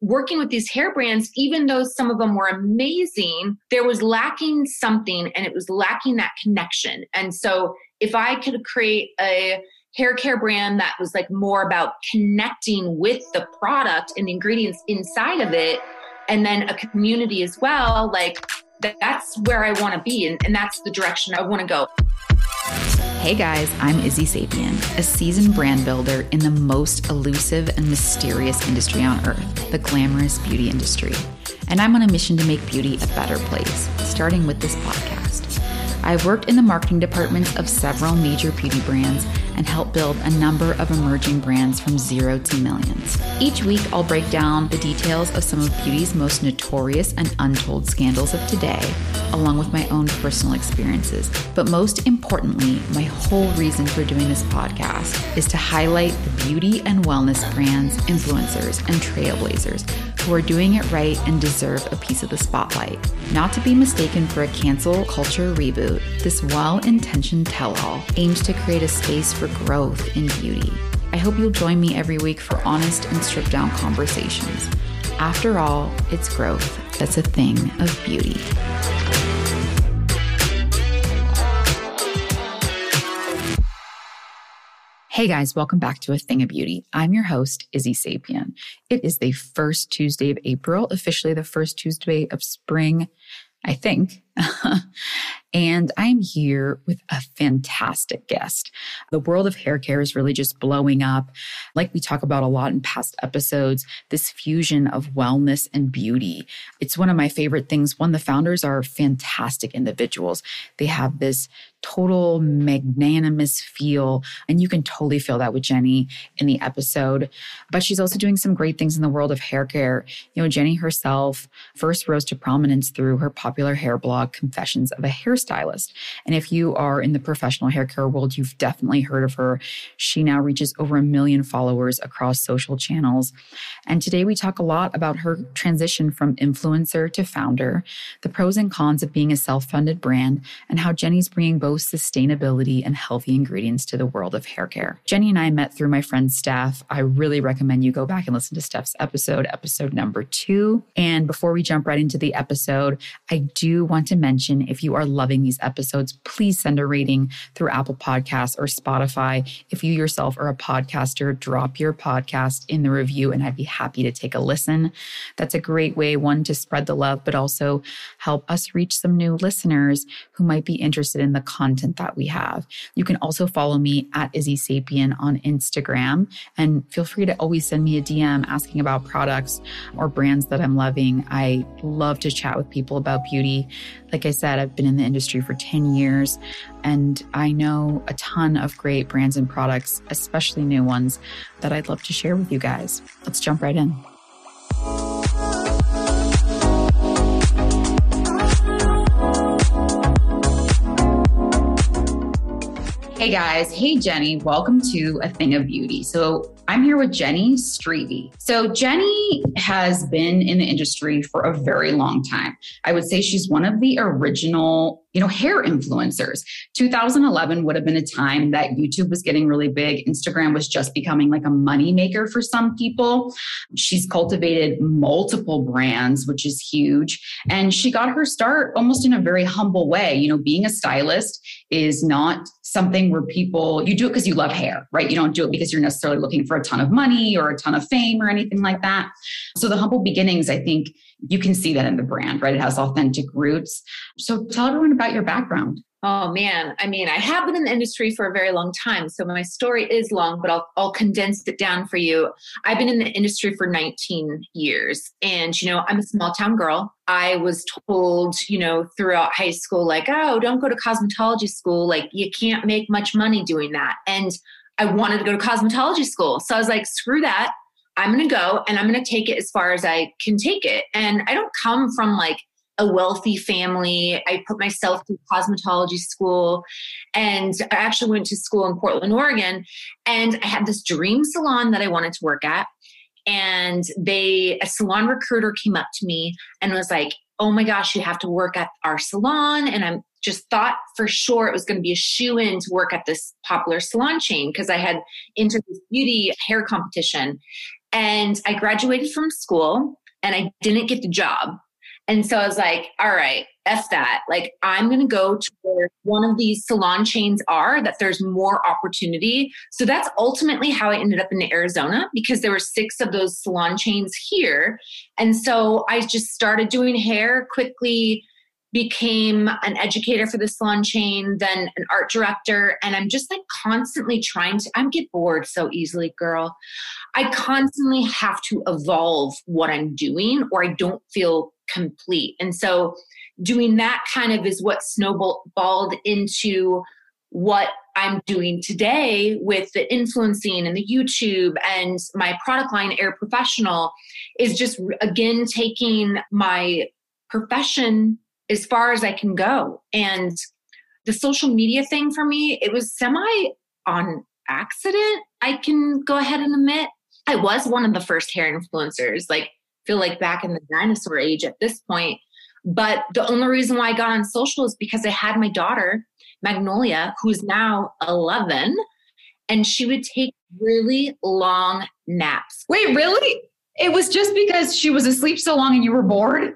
working with these hair brands, even though some of them were amazing, there was lacking something and it was lacking that connection. And so if I could create a hair care brand that was like more about connecting with the product and the ingredients inside of it, and then a community as well, like that's where I want to be. And, and that's the direction I want to go. Hey guys, I'm Izzy Sapien, a seasoned brand builder in the most elusive and mysterious industry on earth, the glamorous beauty industry. And I'm on a mission to make beauty a better place, starting with this podcast. I've worked in the marketing departments of several major beauty brands and help build a number of emerging brands from zero to millions. Each week, I'll break down the details of some of beauty's most notorious and untold scandals of today, along with my own personal experiences. But most importantly, my whole reason for doing this podcast is to highlight the beauty and wellness brands, influencers, and trailblazers who are doing it right and deserve a piece of the spotlight. Not to be mistaken for a cancel culture reboot, this well intentioned tell all aims to create a space for growth in beauty. I hope you'll join me every week for honest and stripped down conversations. After all, it's growth that's a thing of beauty. Hey guys, welcome back to A Thing of Beauty. I'm your host, Izzy Sapien. It is the first Tuesday of April, officially the first Tuesday of spring, I think. and I'm here with a fantastic guest. The world of hair care is really just blowing up. Like we talk about a lot in past episodes, this fusion of wellness and beauty. It's one of my favorite things. One, the founders are fantastic individuals. They have this total magnanimous feel. And you can totally feel that with Jenny in the episode. But she's also doing some great things in the world of hair care. You know, Jenny herself first rose to prominence through her popular hair blog, Confessions of a Hairstylist. And if you are in the professional hair care world, you've definitely heard of her. She now reaches over a million followers across social channels. And today we talk a lot about her transition from influencer to founder, the pros and cons of being a self funded brand, and how Jenny's bringing both both sustainability and healthy ingredients to the world of hair care. Jenny and I met through my friend Steph. I really recommend you go back and listen to Steph's episode, episode number two. And before we jump right into the episode, I do want to mention if you are loving these episodes, please send a rating through Apple Podcasts or Spotify. If you yourself are a podcaster, drop your podcast in the review and I'd be happy to take a listen. That's a great way, one, to spread the love, but also help us reach some new listeners who might be interested in the content that we have. You can also follow me at Izzy Sapien on Instagram and feel free to always send me a DM asking about products or brands that I'm loving. I love to chat with people about beauty. Like I said, I've been in the industry for 10 years and I know a ton of great brands and products, especially new ones that I'd love to share with you guys. Let's jump right in. Hey guys, hey Jenny, welcome to A Thing of Beauty. So I'm here with Jenny Strebe. So Jenny has been in the industry for a very long time. I would say she's one of the original you know, hair influencers. 2011 would have been a time that YouTube was getting really big. Instagram was just becoming like a money maker for some people. She's cultivated multiple brands, which is huge. And she got her start almost in a very humble way. You know, being a stylist is not something where people, you do it because you love hair, right? You don't do it because you're necessarily looking for a ton of money or a ton of fame or anything like that. So the humble beginnings, I think, you can see that in the brand, right? It has authentic roots. So tell everyone about your background. Oh man, I mean, I have been in the industry for a very long time, so my story is long, but I'll, I'll condense it down for you. I've been in the industry for 19 years, and you know, I'm a small town girl. I was told, you know, throughout high school, like, oh, don't go to cosmetology school, like, you can't make much money doing that. And I wanted to go to cosmetology school, so I was like, screw that. I'm going to go and I'm going to take it as far as I can take it. And I don't come from like a wealthy family. I put myself through cosmetology school and I actually went to school in Portland, Oregon. And I had this dream salon that I wanted to work at. And they, a salon recruiter came up to me and was like, Oh my gosh, you have to work at our salon. And I'm just thought for sure it was going to be a shoe in to work at this popular salon chain because I had entered this beauty hair competition. And I graduated from school and I didn't get the job. And so I was like, all right, F that. Like, I'm going to go to where one of these salon chains are, that there's more opportunity. So that's ultimately how I ended up in Arizona because there were six of those salon chains here. And so I just started doing hair quickly became an educator for the salon chain, then an art director, and I'm just like constantly trying to. I get bored so easily, girl. I constantly have to evolve what I'm doing, or I don't feel complete. And so, doing that kind of is what snowballed into what I'm doing today with the influencing and the YouTube and my product line, AIIR Professional, is just again taking my profession as far as I can go. And the social media thing for me, it was semi on accident. I can go ahead and admit I was one of the first hair influencers, like feel like back in the dinosaur age at this point. But the only reason why I got on social is because I had my daughter, Magnolia, who's now 11, and she would take really long naps. Wait, really? It was just because she was asleep so long and you were bored?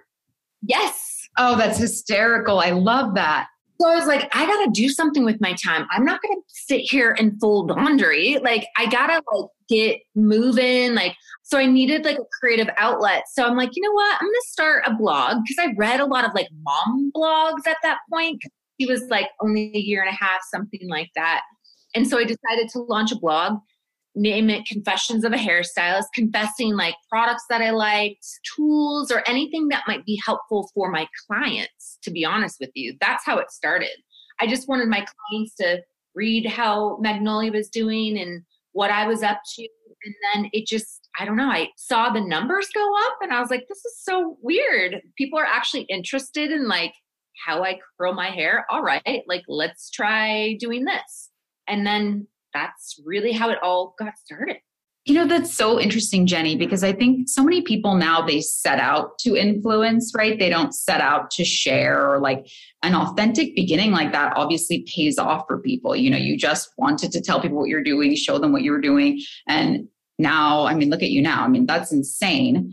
Yes. Oh, that's hysterical. I love that. So I was like, I gotta do something with my time. I'm not gonna sit here and fold laundry. Like I gotta like get moving. Like so I needed like a creative outlet. So I'm like, you know what? I'm gonna start a blog because I read a lot of like mom blogs at that point. He was like only a year and a half, something like that. And so I decided to launch a blog name it confessions of a hairstylist confessing like products that i liked tools or anything that might be helpful for my clients to be honest with you. That's how it started. I just wanted my clients to read how magnolia was doing and what i was up to and then it just i don't know i saw the numbers go up and i was like this is so weird. People are actually interested in like how i curl my hair? All right like let's try doing this. And then that's really how it all got started. You know, that's so interesting, Jenny, because I think so many people now they set out to influence, right? They don't set out to share or like an authentic beginning like that obviously pays off for people. You know, you just wanted to tell people what you're doing, show them what you were doing. And now, I mean, look at you now. I mean, that's insane.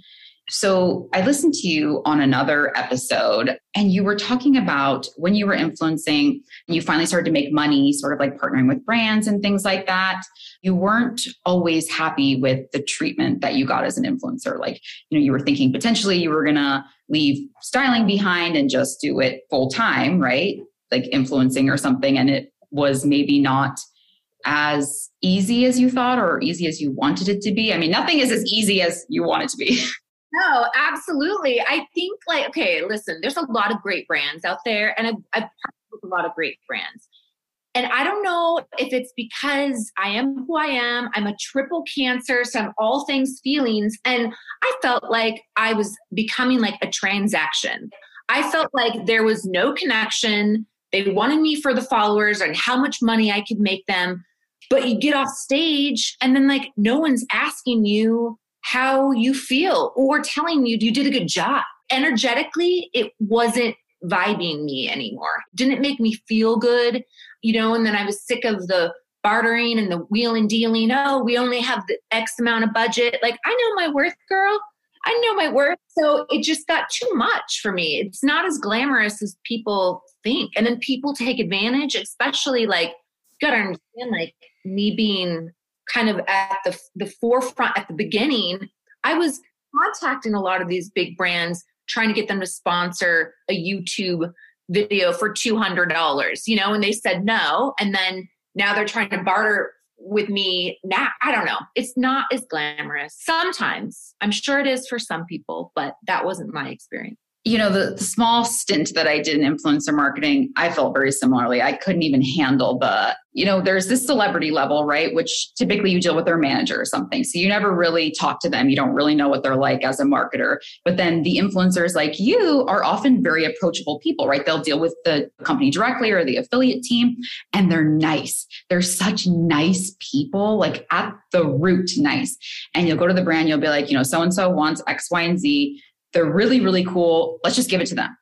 So I listened to you on another episode, and you were talking about when you were influencing, and you finally started to make money, sort of like partnering with brands and things like that. You weren't always happy with the treatment that you got as an influencer. Like, you know, you were thinking potentially you were going to leave styling behind and just do it full time, right? Like influencing or something. And it was maybe not as easy as you thought or easy as you wanted it to be. I mean, nothing is as easy as you want it to be. No, absolutely. I think like okay, listen, there's a lot of great brands out there, and I've, I've partnered with a lot of great brands. And I don't know if it's because I am who I am. I'm a triple cancer, so I'm all things feelings. And I felt like I was becoming like a transaction. I felt like there was no connection. They wanted me for the followers and how much money I could make them. But you get off stage and then like no one's asking you how you feel or telling you you did a good job. Energetically, it wasn't vibing me anymore. Didn't make me feel good, you know, and then I was sick of the bartering and the wheel and dealing. Oh, we only have the X amount of budget. Like, I know my worth, girl. I know my worth. So it just got too much for me. It's not as glamorous as people think. And then people take advantage, especially like, you gotta understand, like me being kind of at the, the forefront at the beginning, I was contacting a lot of these big brands trying to get them to sponsor a YouTube video for $200, you know, and they said no. And then now they're trying to barter with me now. I don't know. It's not as glamorous. Sometimes I'm sure it is for some people, but that wasn't my experience you know the, the, small stint that i did in influencer marketing i felt very similarly. I couldn't even handle the you know there's this celebrity level right which typically you deal with their manager or something. So you never really talk to them. You don't really know what they're like as a marketer. But then the influencers like you are often very approachable people right? They'll deal with the company directly or the affiliate team and they're nice. They're such nice people like at the root nice. And you'll go to the brand you'll be like you know so and so wants x y and z they're really, really cool. Let's just give it to them.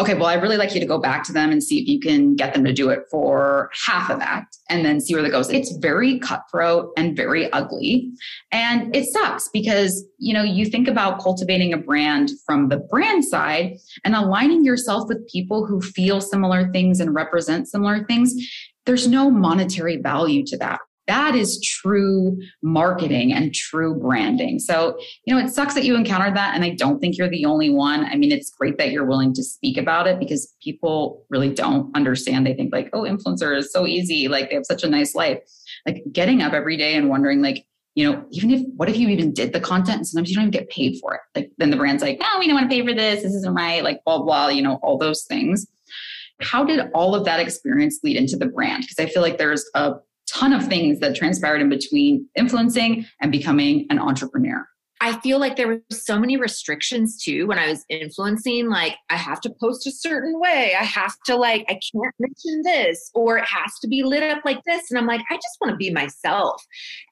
okay, well, I'd really like you to go back to them and see if you can get them to do it for half of that and then see where that goes. It's very cutthroat and very ugly. And it sucks because, you know, you think about cultivating a brand from the brand side and aligning yourself with people who feel similar things and represent similar things. There's no monetary value to that, that is true marketing and true branding. So, you know, it sucks that you encountered that. And I don't think you're the only one. I mean, it's great that you're willing to speak about it because people really don't understand. They think, like, oh, influencer is so easy. Like, they have such a nice life. Like, getting up every day and wondering, like, you know, even if what if you even did the content and sometimes you don't even get paid for it? Like, then the brand's like, oh, we don't want to pay for this. This isn't right. Like, blah, blah, you know, all those things. How did all of that experience lead into the brand? Because I feel like there's a ton of things that transpired in between influencing and becoming an entrepreneur. I feel like there were so many restrictions too when I was influencing. Like, I have to post a certain way. I have to, like, I can't mention this, or it has to be lit up like this. And I'm like, I just want to be myself.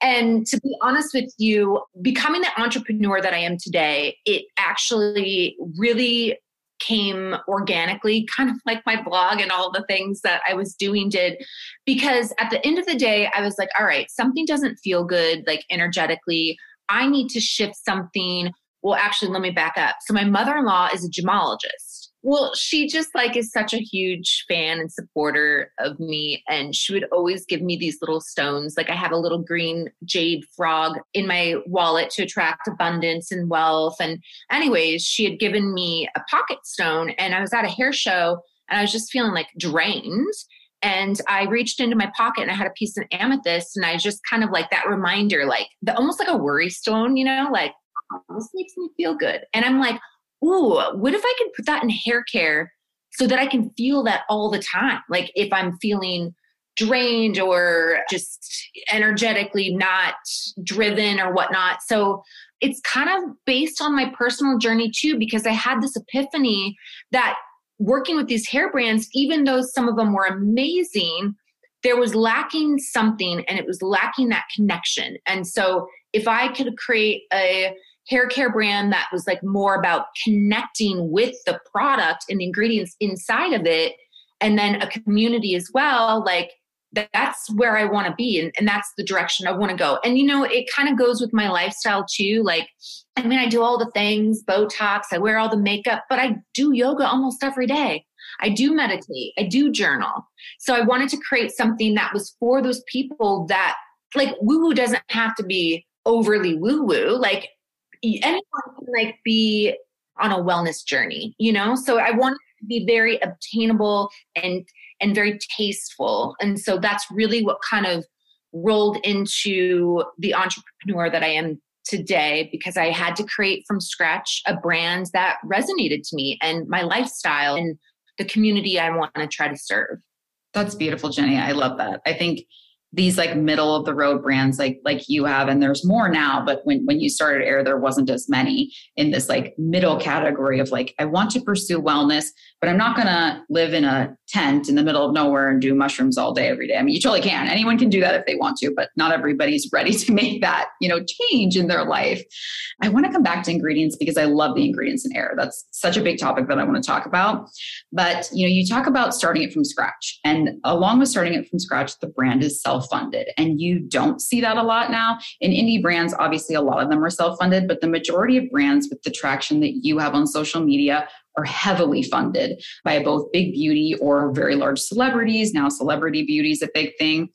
And to be honest with you, becoming the entrepreneur that I am today, it actually really came organically, kind of like my blog and all the things that I was doing did. Because at the end of the day, I was like, all right, something doesn't feel good, like energetically. I need to shift something. Well, actually, let me back up. So, my mother in law is a gemologist. Well, she just like is such a huge fan and supporter of me. And she would always give me these little stones. Like I have a little green jade frog in my wallet to attract abundance and wealth. And, anyways, she had given me a pocket stone, and I was at a hair show and I was just feeling like drained. And I reached into my pocket and I had a piece of amethyst, and I just kind of like that reminder, like the almost like a worry stone, you know, like oh, this makes me feel good. And I'm like, ooh, what if I could put that in hair care so that I can feel that all the time? Like if I'm feeling drained or just energetically not driven or whatnot. So it's kind of based on my personal journey too, because I had this epiphany that working with these hair brands, even though some of them were amazing, there was lacking something and it was lacking that connection. And so if I could create a hair care brand that was like more about connecting with the product and the ingredients inside of it and then a community as well like that's where i want to be and, and that's the direction i want to go. And you know it kind of goes with my lifestyle too like i mean i do all the things botox i wear all the makeup but i do yoga almost every day. I do meditate i do journal. So i wanted to create something that was for those people that like woo woo doesn't have to be overly woo woo like anyone can like be on a wellness journey, you know? So I want to be very obtainable and and very tasteful. And so that's really what kind of rolled into the entrepreneur that I am today because I had to create from scratch a brand that resonated to me and my lifestyle and the community I want to try to serve. That's beautiful, Jenny. I love that. I think these like middle of the road brands like like you have and there's more now but when when you started AIIR there wasn't as many in this like middle category of like i want to pursue wellness but i'm not going to live in a tent in the middle of nowhere and do mushrooms all day every day. I mean you totally can. Anyone can do that if they want to but not everybody's ready to make that you know change in their life. I want to come back to ingredients because i love the ingredients in AIIR. That's such a big topic that i want to talk about. But you know you talk about starting it from scratch and along with starting it from scratch the brand is self self-funded and you don't see that a lot now. In indie brands obviously a lot of them are self-funded but the majority of brands with the traction that you have on social media are heavily funded by both big beauty or very large celebrities now celebrity beauty is a big thing.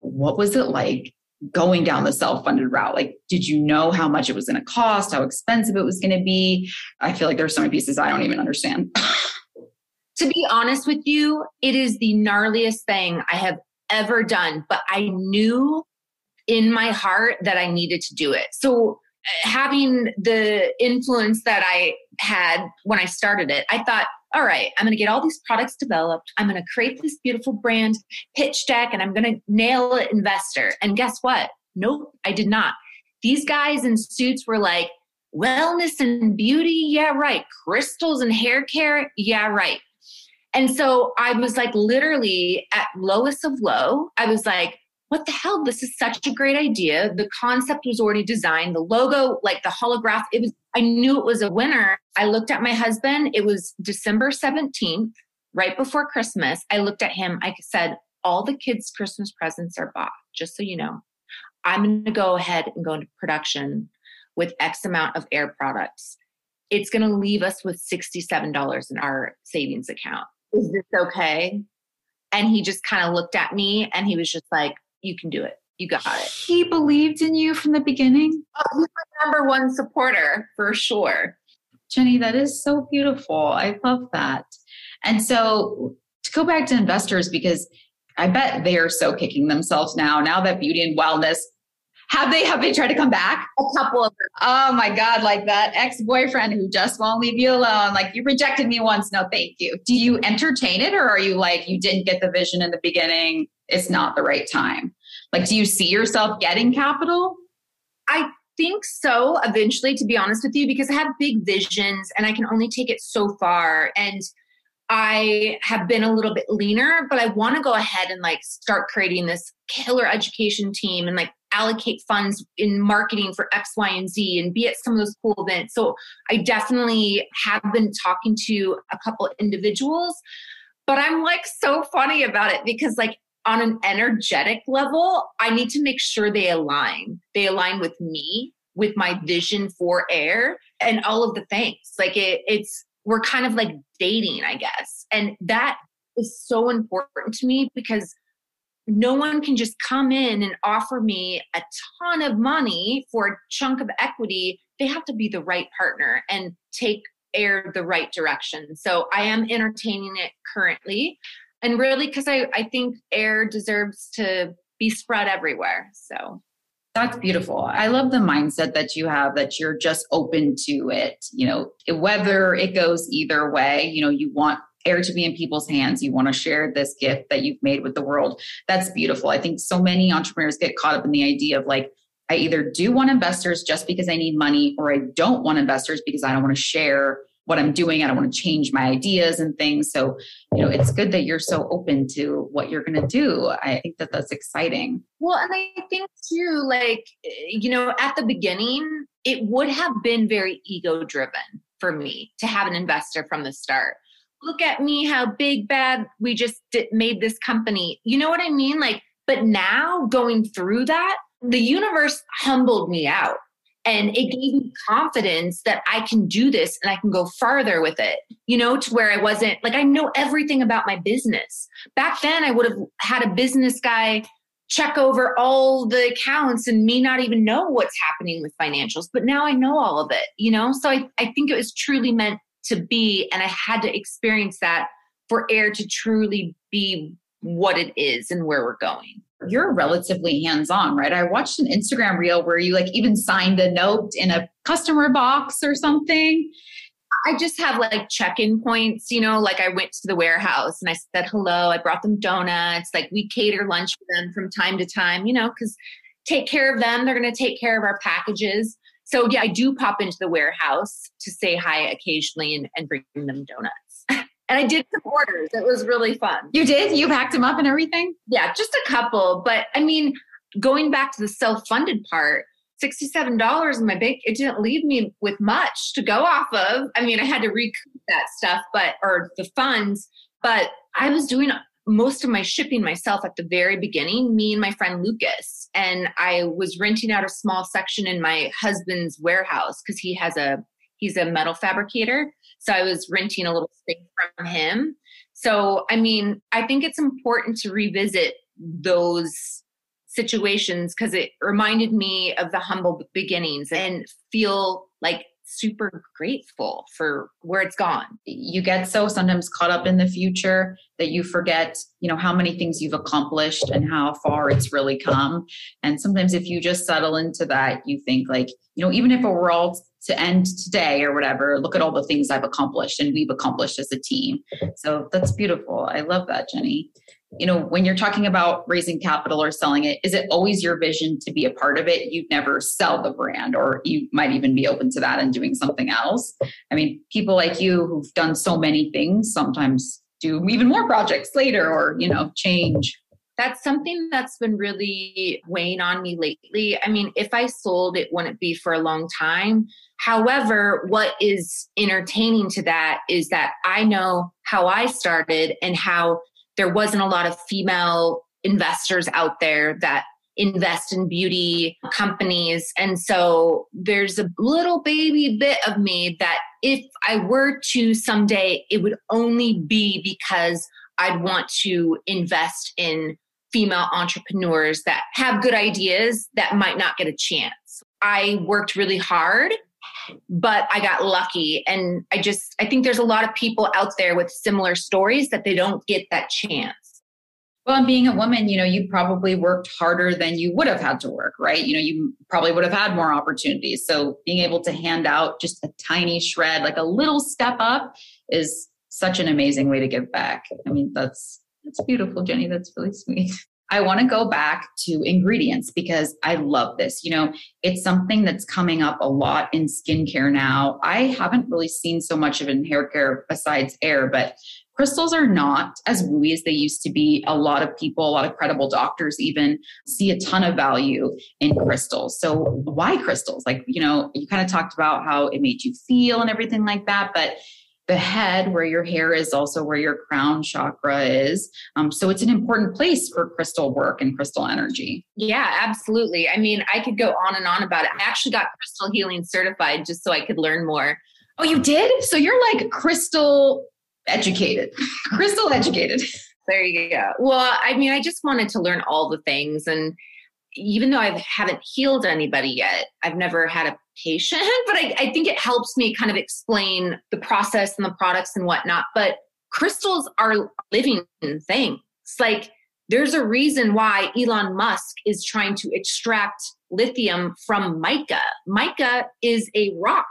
What was it like going down the self-funded route? Like did you know how much it was going to cost how expensive it was going to be? I feel like there's so many pieces i don't even understand. To be honest with you, it is the gnarliest thing I have ever done, but I knew in my heart that I needed to do it. So uh, having the influence that I had when I started it, I thought, all right, I'm going to get all these products developed. I'm going to create this beautiful brand pitch deck and I'm going to nail it investor. And guess what? Nope, I did not. These guys in suits were like, wellness and beauty, yeah, right. Crystals and hair care, yeah, right. And so I was like literally at lowest of low. I was like, what the hell? This is such a great idea. The concept was already designed. The logo, like the holograph, it was, I knew it was a winner. I looked at my husband. It was December 17th, right before Christmas. I looked at him. I said, all the kids' Christmas presents are bought, just so you know. I'm going to go ahead and go into production with X amount of AIIR products. It's going to leave us with $67 in our savings account. Is this okay? And he just kind of looked at me and he was just like, You can do it. You got it. He believed in you from the beginning. Oh, he's my number one supporter for sure. Jenny, that is so beautiful. I love that. And so to go back to investors, because I bet they are so kicking themselves now, now that beauty and wellness have they have they tried to come back? A couple of them. Oh my God, like that ex-boyfriend who just won't leave you alone. Like you rejected me once, no thank you. Do you entertain it or are you like you didn't get the vision in the beginning? It's not the right time. Like, do you see yourself getting capital? I think so eventually, to be honest with you, because I have big visions and I can only take it so far. And I have been a little bit leaner, but I want to go ahead and like start creating this killer education team and like allocate funds in marketing for X, Y, and Z and be at some of those cool events. So I definitely have been talking to a couple individuals, but I'm like so funny about it because like on an energetic level, I need to make sure they align. They align with me, with my vision for AIIR and all of the things. Like it, it's we're kind of like dating, I guess. And that is so important to me because no one can just come in and offer me a ton of money for a chunk of equity. They have to be the right partner and take AIIR the right direction. So I am entertaining it currently. And really, because I, I think AIIR deserves to be spread everywhere. So that's beautiful. I love the mindset that you have that you're just open to it. You know, whether it goes either way, you know, you want AIIR to be in people's hands. You want to share this gift that you've made with the world. That's beautiful. I think so many entrepreneurs get caught up in the idea of like, I either do want investors just because I need money, or I don't want investors because I don't want to share what I'm doing. I don't want to change my ideas and things. So, you know, it's good that you're so open to what you're going to do. I think that that's exciting. Well, and I think too, like, eh, you know, at the beginning, it would have been very ego driven for me to have an investor from the start look at me, how big, bad, we just did, made this company. You know what I mean? Like, but now going through that, the universe humbled me out and it gave me confidence that I can do this and I can go farther with it, you know, to where I wasn't like, I know everything about my business. Back then, I would have had a business guy check over all the accounts and me not even know what's happening with financials. But now I know all of it, you know? So I, I think it was truly meant to be. And I had to experience that for AIIR to truly be what it is and where we're going. You're relatively hands on, right? I watched an Instagram reel where you like even signed a note in a customer box or something. I just have like check in points, you know, like I went to the warehouse and I said hello. I brought them donuts. Like we cater lunch for them from time to time, you know, because take care of them. They're going to take care of our packages. So yeah, I do pop into the warehouse to say hi occasionally and, and bring them donuts. and I did some orders. It was really fun. You did? You packed them up and everything? Yeah, just a couple. But I mean, going back to the self-funded part, $67 in my bank, it didn't leave me with much to go off of. I mean, I had to recoup that stuff, but or the funds, but I was doing most of my shipping myself at the very beginning, me and my friend Lucas. And I was renting out a small section in my husband's warehouse because he has a he's a metal fabricator. So I was renting a little space from him. So I mean, I think it's important to revisit those situations because it reminded me of the humble beginnings and feel like super grateful for where it's gone. You get so sometimes caught up in the future that you forget, you know, how many things you've accomplished and how far it's really come. And sometimes if you just settle into that, you think like, you know, even if it were all to end today or whatever, look at all the things I've accomplished and we've accomplished as a team. So that's beautiful. I love that, Jenny you know when you're talking about raising capital or selling it is it always your vision to be a part of it you'd never sell the brand or you might even be open to that and doing something else i mean people like you who've done so many things sometimes do even more projects later or you know change That's something that's been really weighing on me lately. I mean, if I sold, it wouldn't be for a long time. However, what is entertaining to that is that I know how I started and how there wasn't a lot of female investors out there that invest in beauty companies. And so there's a little baby bit of me that if I were to someday, it would only be because I'd want to invest in female entrepreneurs that have good ideas that might not get a chance. I worked really hard, but I got lucky. And I just, I think there's a lot of people out there with similar stories that they don't get that chance. Well, and being a woman, you know, you probably worked harder than you would have had to work, right? You know, you probably would have had more opportunities. So being able to hand out just a tiny shred, like a little step up, is such an amazing way to give back. I mean, that's that's beautiful, Jenny. That's really sweet. I want to go back to ingredients because I love this. You know, it's something that's coming up a lot in skincare now. I haven't really seen so much of it in hair care besides AIIR, but crystals are not as wooey as they used to be. A lot of people, a lot of credible doctors even see a ton of value in crystals. So why crystals? Like, you know, you kind of talked about how it made you feel and everything like that, but the head where your hair is also where your crown chakra is. Um, so it's an important place for crystal work and crystal energy. Yeah absolutely. I mean i could go on and on about it. I actually got crystal healing certified just so i could learn more. Oh you did? So you're like crystal educated crystal educated. There you go. Well i mean i just wanted to learn all the things and even though I haven't healed anybody yet, I've never had a patient, but I, I, think it helps me kind of explain the process and the products and whatnot. But crystals are living things. Like there's a reason why Elon Musk is trying to extract lithium from mica. Mica is a rock.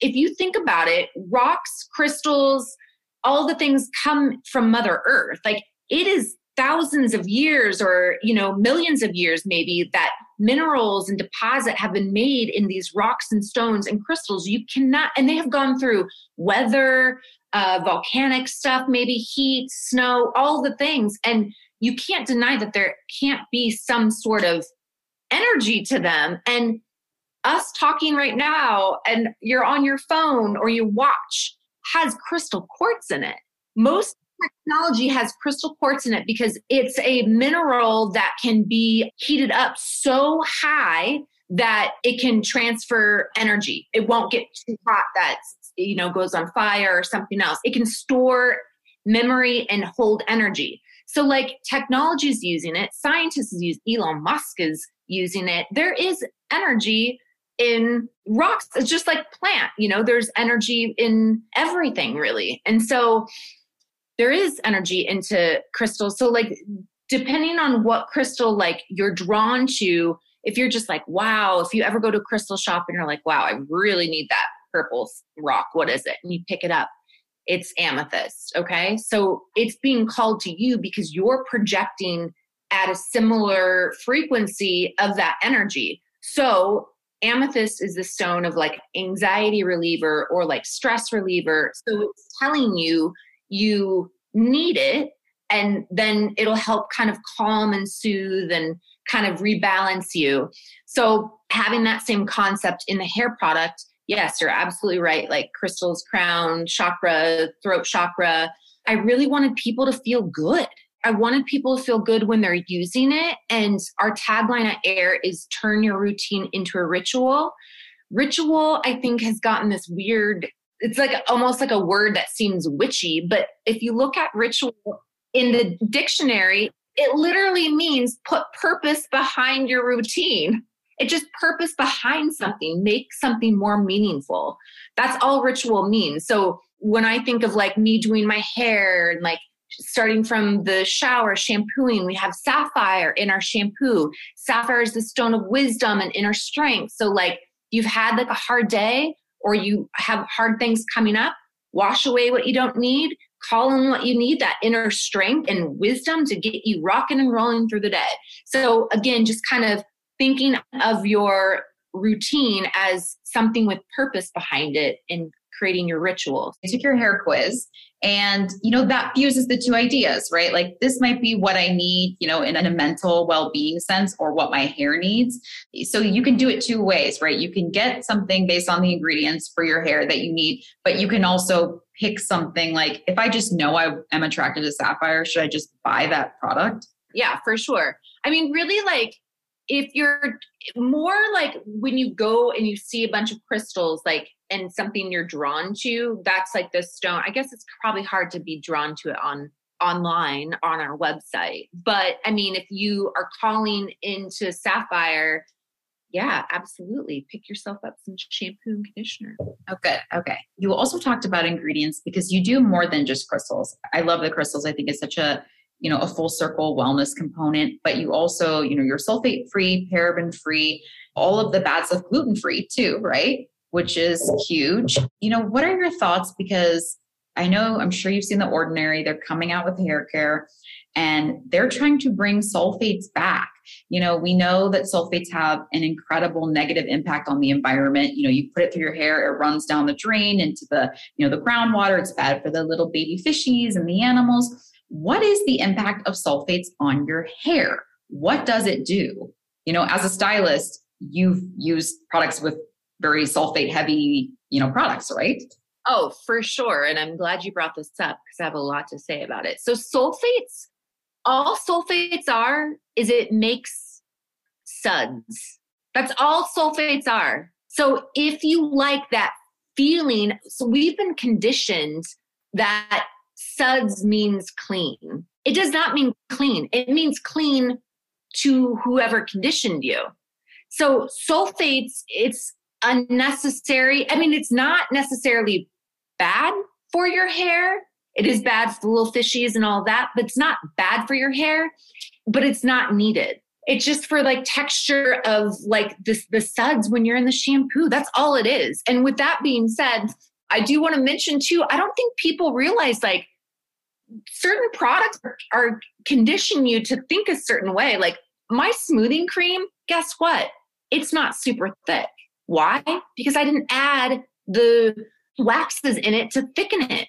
If you think about it, rocks, crystals, all the things come from Mother Earth. Like it is thousands of years or you know millions of years maybe that minerals and deposit have been made in these rocks and stones and crystals. You cannot and they have gone through weather uh, volcanic stuff maybe heat snow all the things. And you can't deny that there can't be some sort of energy to them. And us talking right now and you're on your phone or your watch has crystal quartz in it. Most technology has crystal quartz in it because it's a mineral that can be heated up so high that it can transfer energy. It won't get too hot that you know goes on fire or something else. It can store memory and hold energy. So like technology is using it, scientists use Elon Musk is using it. There is energy in rocks. It's just like plant, you know, there's energy in everything really. And so there is energy into crystals. So like depending on what crystal like you're drawn to, if you're just like, wow, if you ever go to a crystal shop and you're like, wow, I really need that purple rock, what is it? And you pick it up. It's amethyst. Okay. So it's being called to you because you're projecting at a similar frequency of that energy. So amethyst is the stone of like anxiety reliever or like stress reliever. So it's telling you you need it and then it'll help kind of calm and soothe and kind of rebalance you. So having that same concept in the hair product yes you're absolutely right like crystals crown chakra throat chakra. I really wanted people to feel good. I wanted people to feel good when they're using it and our tagline at AIIR is turn your routine into a ritual. Ritual i think has gotten this weird it's like almost like a word that seems witchy, but if you look at ritual in the dictionary, it literally means put purpose behind your routine. It just purpose behind something, make something more meaningful. That's all ritual means. So when I think of like me doing my hair and like starting from the shower, shampooing, we have sapphire in our shampoo. Sapphire is the stone of wisdom and inner strength. So like you've had like a hard day, or you have hard things coming up, wash away what you don't need, call in what you need that inner strength and wisdom to get you rocking and rolling through the day. So, again, just kind of thinking of your routine as something with purpose behind it and creating your ritual. I took your hair quiz and, you know, that fuses the two ideas, right? Like this might be what I need, you know, in a mental well being sense or what my hair needs. So you can do it two ways, right? You can get something based on the ingredients for your hair that you need, but you can also pick something like if I just know I am attracted to sapphire, should I just buy that product? Yeah, for sure. I mean, really, like if you're more like when you go and you see a bunch of crystals, like and something you're drawn to, that's like the stone. I guess it's probably hard to be drawn to it on online on our website. But I mean, if you are calling into Sapphire, yeah, absolutely. Pick yourself up some shampoo and conditioner. Oh, good. Okay. You also talked about ingredients because you do more than just crystals. I love the crystals. I think it's such a you know a full circle wellness component but you also you know you're sulfate free paraben free all of the bad stuff gluten free too right? Which is huge. You know what are your thoughts? Because i know i'm sure you've seen the ordinary. They're coming out with hair care and they're trying to bring sulfates back. You know we know that sulfates have an incredible negative impact on the environment. You know you put it through your hair it runs down the drain into the you know the groundwater. It's bad for the little baby fishies and the animals what is the impact of sulfates on your hair? What does it do? You know, as a stylist, you've used products with very sulfate heavy, you know, products, right? Oh, for sure. And I'm glad you brought this up because I have a lot to say about it. So, sulfates, all sulfates are is it makes suds. That's all sulfates are. So, if you like that feeling, so we've been conditioned that suds means clean. It does not mean clean. It means clean to whoever conditioned you. So sulfates, it's unnecessary. I mean, it's not necessarily bad for your hair. It is bad for the little fishies and all that, but it's not bad for your hair, but it's not needed. It's just for like texture of like this the suds when you're in the shampoo. That's all it is. And with that being said, I do want to mention too, I don't think people realize like certain products are, are condition you to think a certain way. Like my smoothing cream, guess what? It's not super thick. Why? Because I didn't add the waxes in it to thicken it.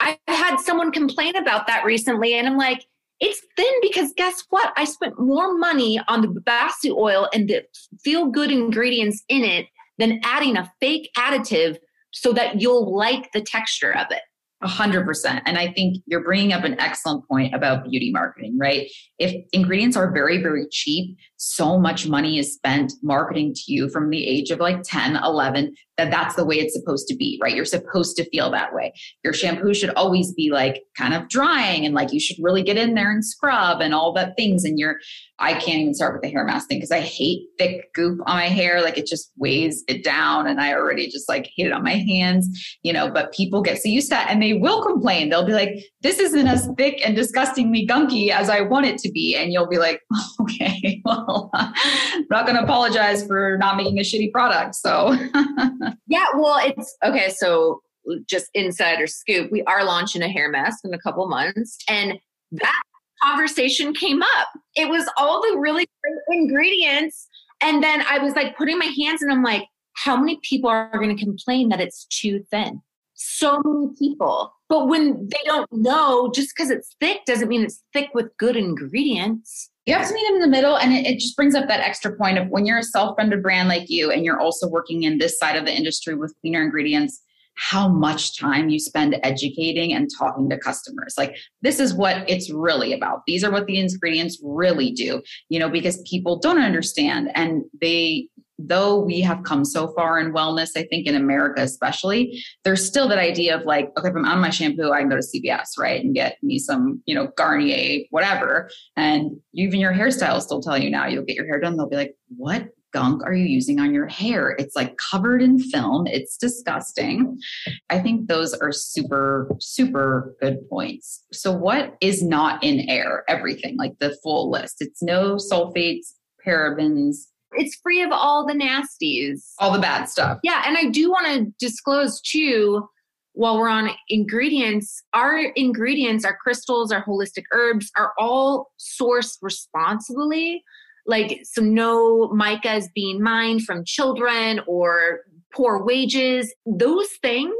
I had someone complain about that recently, and I'm like, it's thin because guess what? I spent more money on the babassu oil and the feel good ingredients in it than adding a fake additive so that you'll like the texture of it. A hundred percent. And I think you're bringing up an excellent point about beauty marketing, right? If ingredients are very, very cheap, so much money is spent marketing to you from the age of like 10, 11, that that's the way it's supposed to be, right? You're supposed to feel that way. Your shampoo should always be like kind of drying and like you should really get in there and scrub and all that things. And you're, I can't even start with the hair mask thing because I hate thick goop on my hair. Like it just weighs it down. And I already just like hate it on my hands, you know, but people get so used to that and they will complain. They'll be like, this isn't as thick and disgustingly gunky as I want it to be. And you'll be like, okay, well, I'm not going to apologize for not making a shitty product. So, yeah, well, it's okay. So, just insider scoop, we are launching a hair mask in a couple months. And that conversation came up. It was all the really great ingredients. And then I was like putting my hands and I'm like, how many people are going to complain that it's too thin? So many people. But when they don't know, just because it's thick doesn't mean it's thick with good ingredients. You have to meet them in the middle. And it, it just brings up that extra point of when you're a self funded brand like you and you're also working in this side of the industry with cleaner ingredients, how much time you spend educating and talking to customers. Like, this is what it's really about. These are what the ingredients really do, you know, because people don't understand and they though we have come so far in wellness, I think in America especially, there's still that idea of like, okay, if I'm on my shampoo, I can go to CVS, right, and get me some, you know, Garnier, whatever. And even your hairstylists will tell you now, you'll get your hair done, they'll be like, what gunk are you using on your hair? It's like covered in film. It's disgusting. I think those are super, super good points. So, what is not in AIIR? Everything, like the full list. It's no sulfates, parabens, it's free of all the nasties, all the bad stuff. Yeah. And I do want to disclose too, while we're on ingredients, our ingredients, our crystals, our holistic herbs are all sourced responsibly. Like, so no mica is being mined from children or poor wages. Those things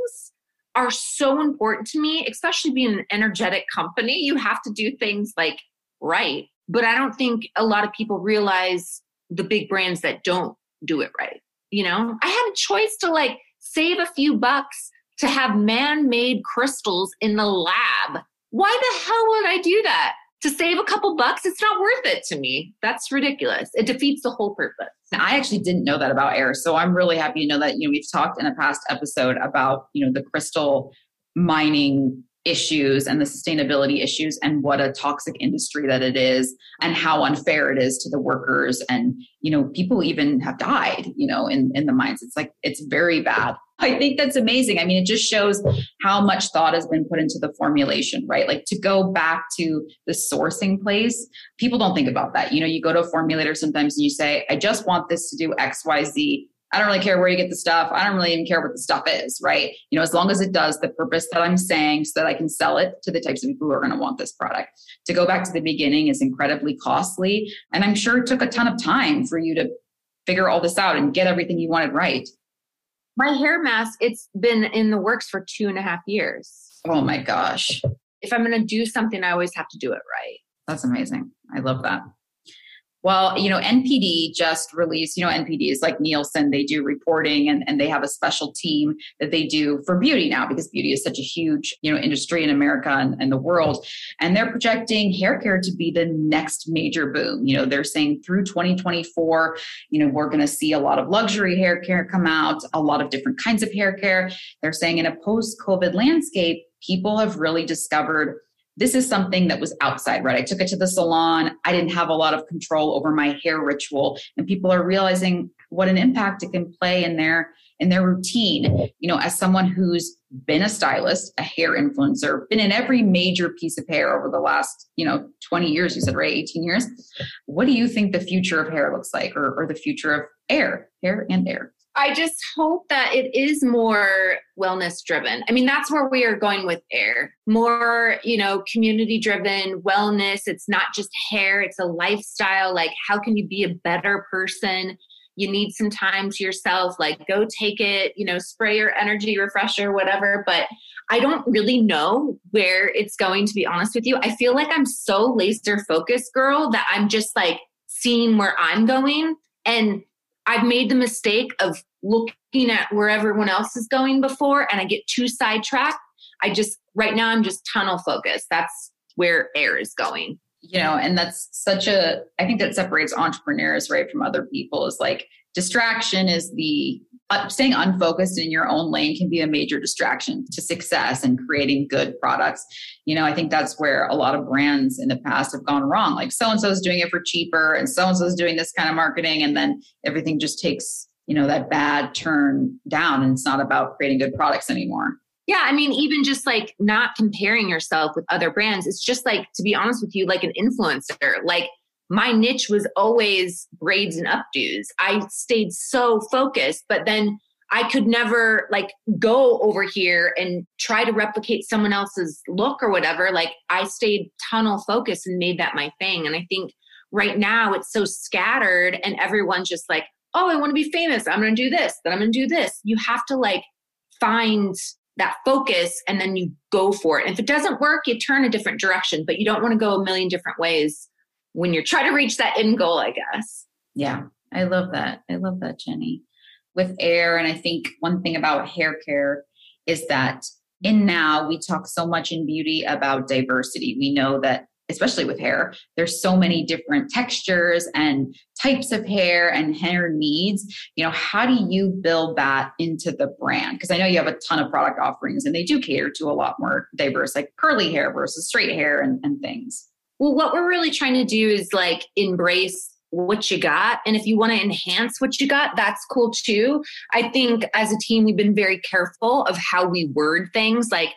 are so important to me, especially being an energetic company. You have to do things like right. But I don't think a lot of people realize the big brands that don't do it right. You know, I had a choice to like save a few bucks to have man made crystals in the lab. Why the hell would I do that? To save a couple bucks, it's not worth it to me. That's ridiculous. It defeats the whole purpose. I actually didn't know that about AIIR. So I'm really happy to know that, you know, we've talked in a past episode about, you know, the crystal mining issues and the sustainability issues and what a toxic industry that it is and how unfair it is to the workers. And you know people even have died you know in in the mines. It's like it's very bad. I think that's amazing. I mean it just shows how much thought has been put into the formulation right? Like to go back to the sourcing place people don't think about that. You know you go to a formulator sometimes and you say i just want this to do xyz I don't really care where you get the stuff. I don't really even care what the stuff is, right? You know, as long as it does the purpose that I'm saying so that I can sell it to the types of people who are going to want this product. To go back to the beginning is incredibly costly. And I'm sure it took a ton of time for you to figure all this out and get everything you wanted right. My hair mask, it's been in the works for two and a half years. Oh my gosh. If I'm going to do something, I always have to do it right. That's amazing. I love that. Well, you know, NPD just released, you know, NPD is like Nielsen, they do reporting and, and they have a special team that they do for beauty now because beauty is such a huge, you know, industry in America and, and the world. And they're projecting hair care to be the next major boom. You know, they're saying through 2024, you know, we're going to see a lot of luxury hair care come out, a lot of different kinds of hair care. They're saying in a post COVID landscape, people have really discovered this is something that was outside, right? I took it to the salon. I didn't have a lot of control over my hair ritual. And people are realizing what an impact it can play in their in their routine. You know, as someone who's been a stylist, a hair influencer, been in every major piece of hair over the last, you know, 20 years, you said, right? 18 years. What do you think the future of hair looks like or, or the future of AIIR, hair and AIIR? I just hope that it is more wellness driven. I mean, that's where we are going with AIIR. More, you know, community driven wellness. It's not just hair, it's a lifestyle. Like, how can you be a better person? You need some time to yourself. Like, go take it, you know, spray your energy refresher, whatever. But I don't really know where it's going, to be honest with you. I feel like I'm so laser focused, girl, that I'm just like seeing where I'm going. And I've made the mistake of looking at where everyone else is going before and I get too sidetracked. I just, right now, I'm just tunnel focused. That's where AIIR is going. You know, and that's such a, I think that separates entrepreneurs, right, from other people is like distraction is the Uh, staying unfocused in your own lane can be a major distraction to success and creating good products. You know, I think that's where a lot of brands in the past have gone wrong. Like so and so is doing it for cheaper, and so and so is doing this kind of marketing, and then everything just takes you know that bad turn down, and it's not about creating good products anymore. Yeah, I mean, even just like not comparing yourself with other brands, it's just like, to be honest with you, like an influencer. Like my niche was always braids and updos. I stayed so focused, but then I could never like go over here and try to replicate someone else's look or whatever. Like I stayed tunnel focused and made that my thing. And I think right now it's so scattered and everyone's just like, oh, I want to be famous. I'm going to do this, then I'm going to do this. You have to like find that focus and then you go for it. And if it doesn't work, you turn a different direction, but you don't want to go a million different ways when you're trying to reach that end goal, I guess. Yeah, I love that. I love that, Jenny. With AIIR, and I think one thing about hair care is that in now we talk so much in beauty about diversity. We know that especially with hair there's so many different textures and types of hair and hair needs you know how do you build that into the brand because i know you have a ton of product offerings and they do cater to a lot more diverse like curly hair versus straight hair and, and things well, what we're really trying to do is like embrace what you got. And if you want to enhance what you got, that's cool too. I think as a team, we've been very careful of how we word things like,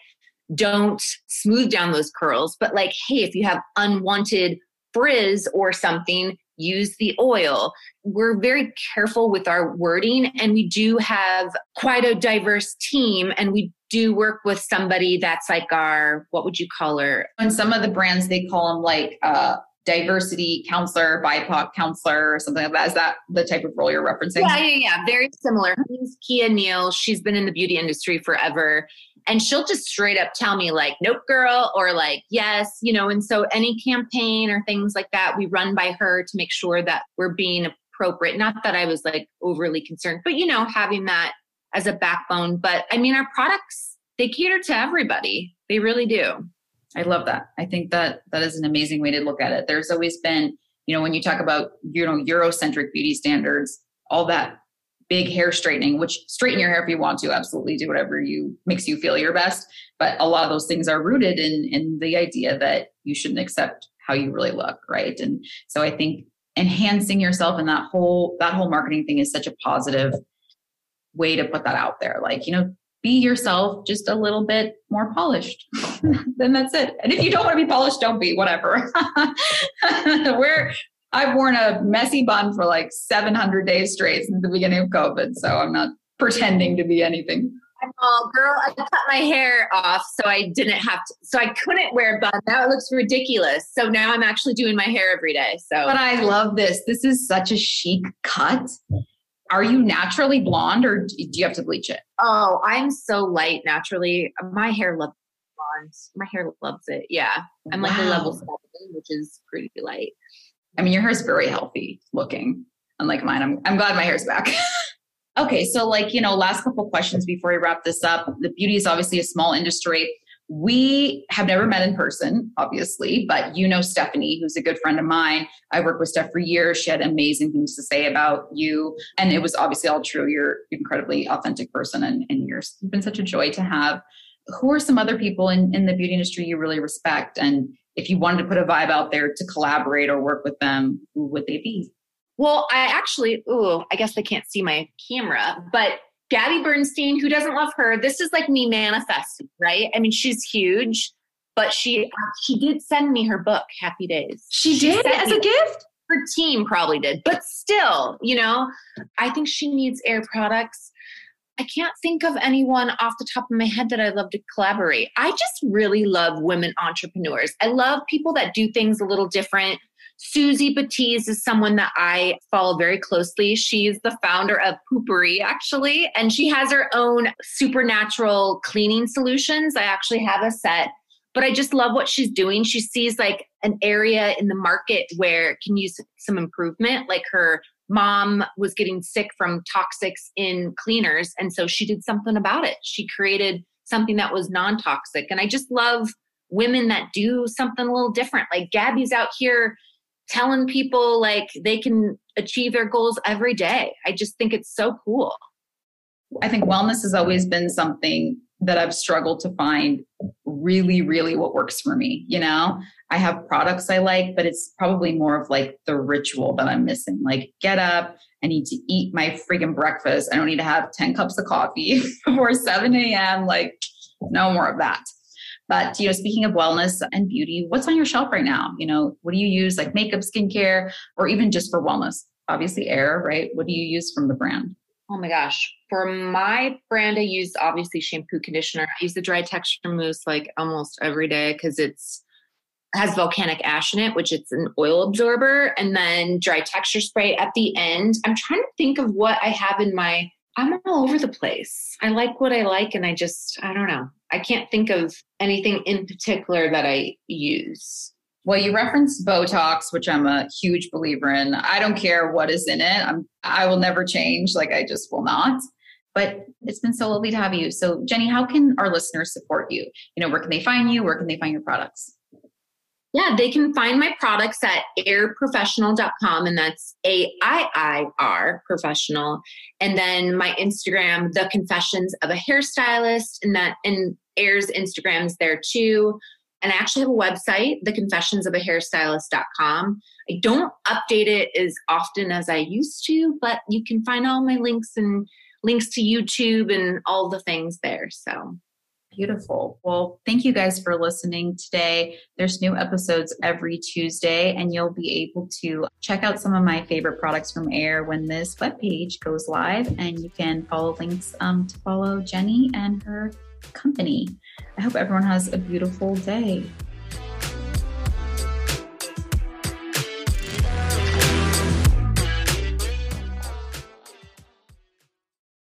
don't smooth down those curls, but like, hey, if you have unwanted frizz or something, use the oil. We're very careful with our wording, and we do have quite a diverse team, and we do work with somebody that's like our what would you call her? And some of the brands they call them like uh, diversity counselor, BIPOC counselor, or something like that. Is that the type of role you're referencing? Yeah, yeah, yeah. Very similar. Her name's Kia Neal. She's been in the beauty industry forever. And she'll just straight up tell me, like, nope, girl, or like, yes, you know. And so any campaign or things like that, we run by her to make sure that we're being appropriate. Not that I was like overly concerned, but you know, having that as a backbone. But I mean, our products, they cater to everybody. They really do. I love that. I think that that is an amazing way to look at it. There's always been, you know, when you talk about, you know, Eurocentric beauty standards, all that big hair straightening, which straighten your hair if you want to, absolutely do whatever you makes you feel your best. But a lot of those things are rooted in in the idea that you shouldn't accept how you really look, right? And so I think enhancing yourself and that whole that whole marketing thing is such a positive way to put that out there. Like, you know, be yourself just a little bit more polished. then that's it. And if you don't want to be polished, don't be, whatever. We're I've worn a messy bun for like 700 days straight since the beginning of COVID. So I'm not pretending to be anything. Oh, girl, I cut my hair off so I didn't have to, so I couldn't wear a bun. Now it looks ridiculous. So now I'm actually doing my hair every day. So, but I love this. This is such a chic cut are you naturally blonde or do you have to bleach it? Oh, I'm so light naturally. My hair loves blonde. My hair loves it. Yeah. I'm wow. like a level seven, which is pretty light. I mean, your hair is very healthy looking, unlike mine. I'm, I'm glad my hair's back. okay. So, like, you know, last couple questions before we wrap this up. The beauty is obviously a small industry. We have never met in person, obviously, but you know Stephanie, who's a good friend of mine. I worked with Steph for years. She had amazing things to say about you. And it was obviously all true. You're an incredibly authentic person and, and you're, you've been such a joy to have. Who are some other people in, in the beauty industry you really respect? And if you wanted to put a vibe out there to collaborate or work with them, who would they be? Well, I actually, oh, I guess they can't see my camera, but Gabby Bernstein, who doesn't love her? This is like me manifesting, right? I mean, she's huge, but she uh, she did send me her book, Happy Days. She, she did as a gift. Her team probably did, but still, you know, I think she needs AIIR products. I can't think of anyone off the top of my head that I love to collaborate. I just really love women entrepreneurs. I love people that do things a little different Suzy Batiz is someone that I follow very closely. She's the founder of Poo-Pourri, actually, and she has her own supernatural cleaning solutions. I actually have a set, but I just love what she's doing. She sees like an area in the market where can use some improvement, like her mom was getting sick from toxics in cleaners and so she did something about it she created something that was non-toxic and i just love women that do something a little different like gabby's out here telling people like they can achieve their goals every day. I just think it's so cool. I think wellness has always been something that I've struggled to find really, really what works for me. You know, I have products I like, but it's probably more of like the ritual that I'm missing. Like, get up, I need to eat my freaking breakfast. I don't need to have 10 cups of coffee before 7 a.m. Like, no more of that. But you know, speaking of wellness and beauty, what's on your shelf right now? You know, what do you use like makeup, skincare, or even just for wellness? Obviously, AIIR, right? What do you use from the brand? Oh my gosh. For my brand, I use obviously shampoo conditioner. I use the dry texture mousse like almost every day because it's has volcanic ash in it, which it's an oil absorber, and then dry texture spray at the end. I'm trying to think of what I have in my I'm all over the place. I like what I like, and I just, I don't know. I can't think of anything in particular that I use. Well, you referenced Botox, which I'm a huge believer in. I don't care what is in it. I'm, I will never change. Like, I just will not. But it's been so lovely to have you. So, Jenny, how can our listeners support you? You know, where can they find you? Where can they find your products? Yeah, they can find my products at aiirprofessional.com, and that's A I I R professional. And then my Instagram, The Confessions of a Hairstylist, and that and AIIR's Instagram's there too. And I actually have a website, theconfessionsofahairstylist.com. I don't update it as often as I used to, but you can find all my links and links to YouTube and all the things there. So Beautiful. Well, thank you guys for listening today. There's new episodes every Tuesday, and you'll be able to check out some of my favorite products from AIIR when this webpage goes live. And you can follow links um, to follow Jenny and her company. I hope everyone has a beautiful day.